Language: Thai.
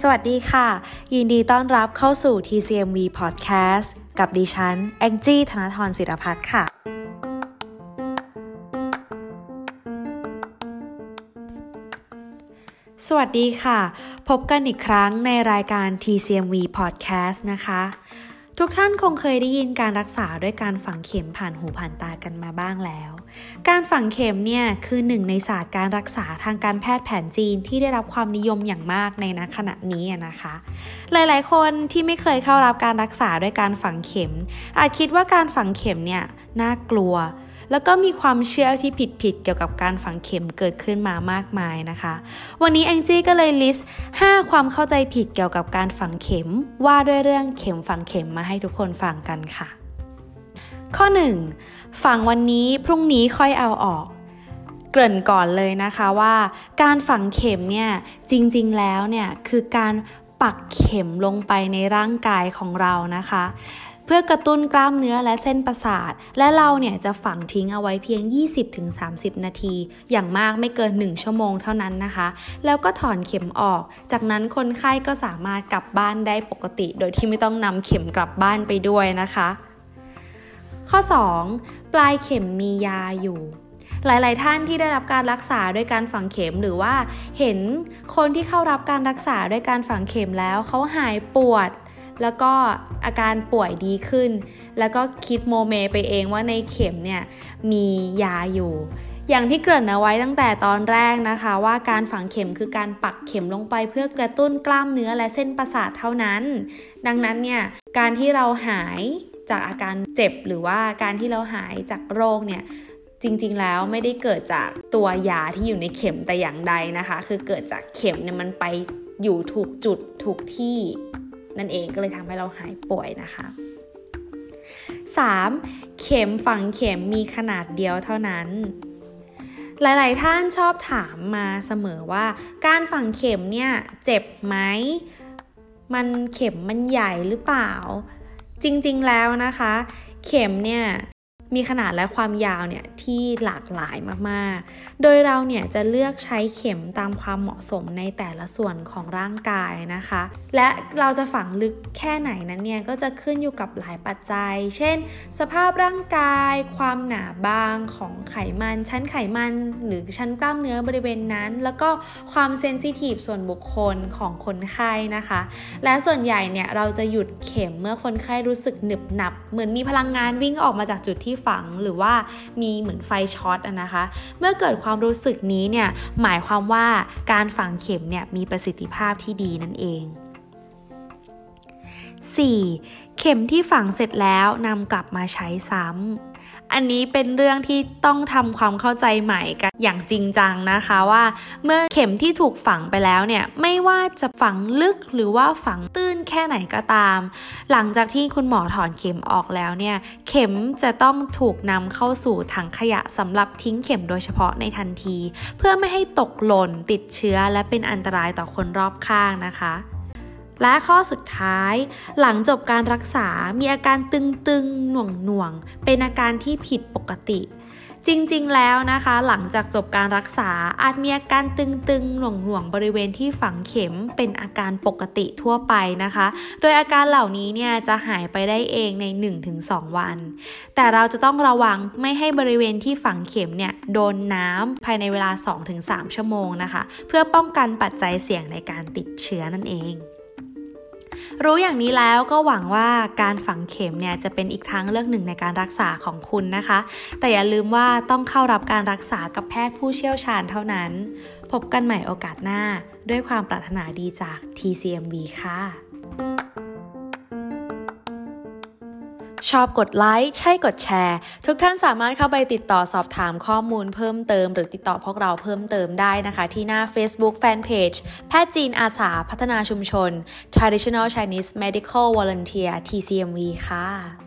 สวัสดีค่ะ ยินดีต้อนรับเข้าสู่ TCMV Podcast กับดิฉัน แองจี้ธนทรศิรพัฒน์ค่ะ สวัสดีค่ะ พบกันอีกครั้งในรายการ TCMV Podcast นะคะ ทุกท่านคงเคยได้ยินการรักษาด้วยการฝังเข็มผ่านหูผ่านตากันมาบ้างแล้ว การฝังเข็มเนี่ยคือหนึ่งในศาสตร์การรักษาทางการแพทย์แผนจีนที่ได้รับความนิยมอย่างมากในณขณะนี้นะคะ หลายๆ คนที่ไม่เคยเข้ารับการรักษาด้วยการฝังเข็ม อาจคิดว่าการฝังเข็มเนี่ยน่ากลัว แล้วก็มีความเชื่อที่ผิดๆเกี่ยวกับการฝังเข็มเกิดขึ้นมามากมายนะคะ วันนี้แองจี้ก็เลยลิสต์ 5 ความเข้าใจผิดเกี่ยวกับการฝังเข็ม ว่าด้วยเรื่องเข็มฝังเข็มมาให้ทุกคนฟังกันค่ะ ข้อ 1. ฝังวันนี้พรุ่งนี้ค่อยเอาออกเกริ่นก่อนเลยนะคะว่าการฝังเข็มเนี่ยจริงๆแล้วเนี่ยคือการปักเข็มลงไปในร่างกายของเรานะคะ เพื่อกระตุ้นกล้ามเนื้อและเส้นประสาท และเราเนี่ยจะฝังทิ้งเอาไว้เพียง 20-30 นาที อย่างมากไม่เกิน 1 ชั่วโมงเท่านั้นนะคะ แล้วก็ถอนเข็มออก จากนั้นคนไข้ก็สามารถกลับบ้านได้ปกติ โดยที่ไม่ต้องนำเข็มกลับบ้านไปด้วยนะคะ ข้อ 2. ปลายเข็มมียาอยู่หลาย ๆ ท่านที่ได้รับการรักษาด้วยการฝังเข็มหรือว่าเห็นคนที่เข้ารับการรักษาด้วยการฝังเข็มแล้วเขาหายปวด แล้วก็อาการป่วยดีขึ้น แล้วก็คิดโมเมไปเองว่าในเข็มเนี่ยมียาอยู่ อย่างที่เกริ่นเอาไว้ตั้งแต่ตอนแรกนะคะ ว่าการฝังเข็มคือการปักเข็มลงไปเพื่อกระตุ้นกล้ามเนื้อและเส้นประสาทเท่านั้น ดังนั้นเนี่ยการที่เราหายจากอาการเจ็บหรือว่าการที่เราหายจากโรคเนี่ยจริงๆ แล้วไม่ได้เกิดจากตัวยาที่อยู่ในเข็มแต่อย่างใดนะคะ คือเกิดจากเข็มเนี่ยมันไปอยู่ถูกจุดถูกที่ นั่นเองก็เลยทำให้เราหายป่วยนะคะ 3. เข็มฝังเข็มมีขนาดเดียวเท่านั้น หลาย ๆ ท่านชอบถามมาเสมอว่า การฝังเข็มเนี่ยเจ็บไหม มันเข็มมันใหญ่หรือเปล่า จริง ๆ แล้วนะคะ เข็มเนี่ย มีขนาดและความยาวเนี่ยที่หลากหลายมากๆ โดยเราเนี่ยจะเลือกใช้เข็มตามความเหมาะสมในแต่ละส่วนของร่างกายนะคะ และเราจะฝังลึกแค่ไหนนั้นเนี่ยก็จะขึ้นอยู่กับหลายปัจจัย เช่น สภาพร่างกาย ความหนาบางของไขมัน ชั้นไขมัน หรือชั้นกล้ามเนื้อบริเวณนั้น แล้วก็ความเซนซิทีฟส่วนบุคคลของคนไข้นะคะ และส่วนใหญ่เนี่ยเราจะหยุดเข็มเมื่อคนไข้รู้สึกหนึบหนับ เหมือนมีพลังงานวิ่งออกมาจากจุดที่ฝังหรือว่ามีเหมือนไฟช็อตนะคะ เมื่อเกิดความรู้สึกนี้เนี่ยหมายความว่าการฝังเข็มเนี่ยมีประสิทธิภาพที่ดีนั่นเอง 4. เข็มที่ฝังเสร็จแล้วนำกลับมาใช้ซ้ำ อันนี้เป็นเรื่องที่ต้องทำความเข้าใจใหม่กันอย่างจริงจังนะคะว่า เมื่อเข็มที่ถูกฝังไปแล้วเนี่ยไม่ว่าจะฝังลึกหรือว่าฝังตื้นแค่ไหนก็ตาม หลังจากที่คุณหมอถอนเข็มออกแล้วเนี่ยเข็มจะต้องถูกนำเข้าสู่ถังขยะสำหรับทิ้งเข็มโดยเฉพาะในทันที เพื่อไม่ให้ตกหล่นติดเชื้อและเป็นอันตรายต่อคนรอบข้างนะคะ และข้อสุดท้าย หลังจบการรักษา มีอาการตึงๆ หน่วงๆ เป็นอาการที่ผิดปกติ จริงๆ แล้วนะคะ หลังจากจบการรักษา อาจมีอาการตึงๆ หน่วงๆ บริเวณที่ฝังเข็ม เป็นอาการปกติทั่วไปนะคะ โดยอาการเหล่านี้เนี่ยจะหายไปได้เองใน 1-2 วัน แต่เราจะต้องระวังไม่ให้บริเวณที่ฝังเข็มเนี่ยโดนน้ำภายในเวลา 2-3 ชั่วโมงนะคะ เพื่อป้องกันปัจจัยเสี่ยงในการติดเชื้อนั่นเอง รู้อย่างนี้แล้วก็หวังว่าการฝังเข็มเนี่ยจะเป็นอีกทางเลือกหนึ่งในการรักษาของคุณนะคะ แต่อย่าลืมว่าต้องเข้ารับการรักษากับแพทย์ผู้เชี่ยวชาญเท่านั้น พบกันใหม่โอกาสหน้า ด้วยความปรารถนาดีจาก TCMB ค่ะ ชอบกดไลค์ใช่กดแชร์ ทุกท่านสามารถเข้าไปติดต่อสอบถามข้อมูลเพิ่มเติม หรือติดต่อพวกเราเพิ่มเติมได้นะคะ ที่หน้า Facebook Fanpage แพทย์จีนอาสาพัฒนาชุมชน Traditional Chinese Medical Volunteer TCMV ค่ะ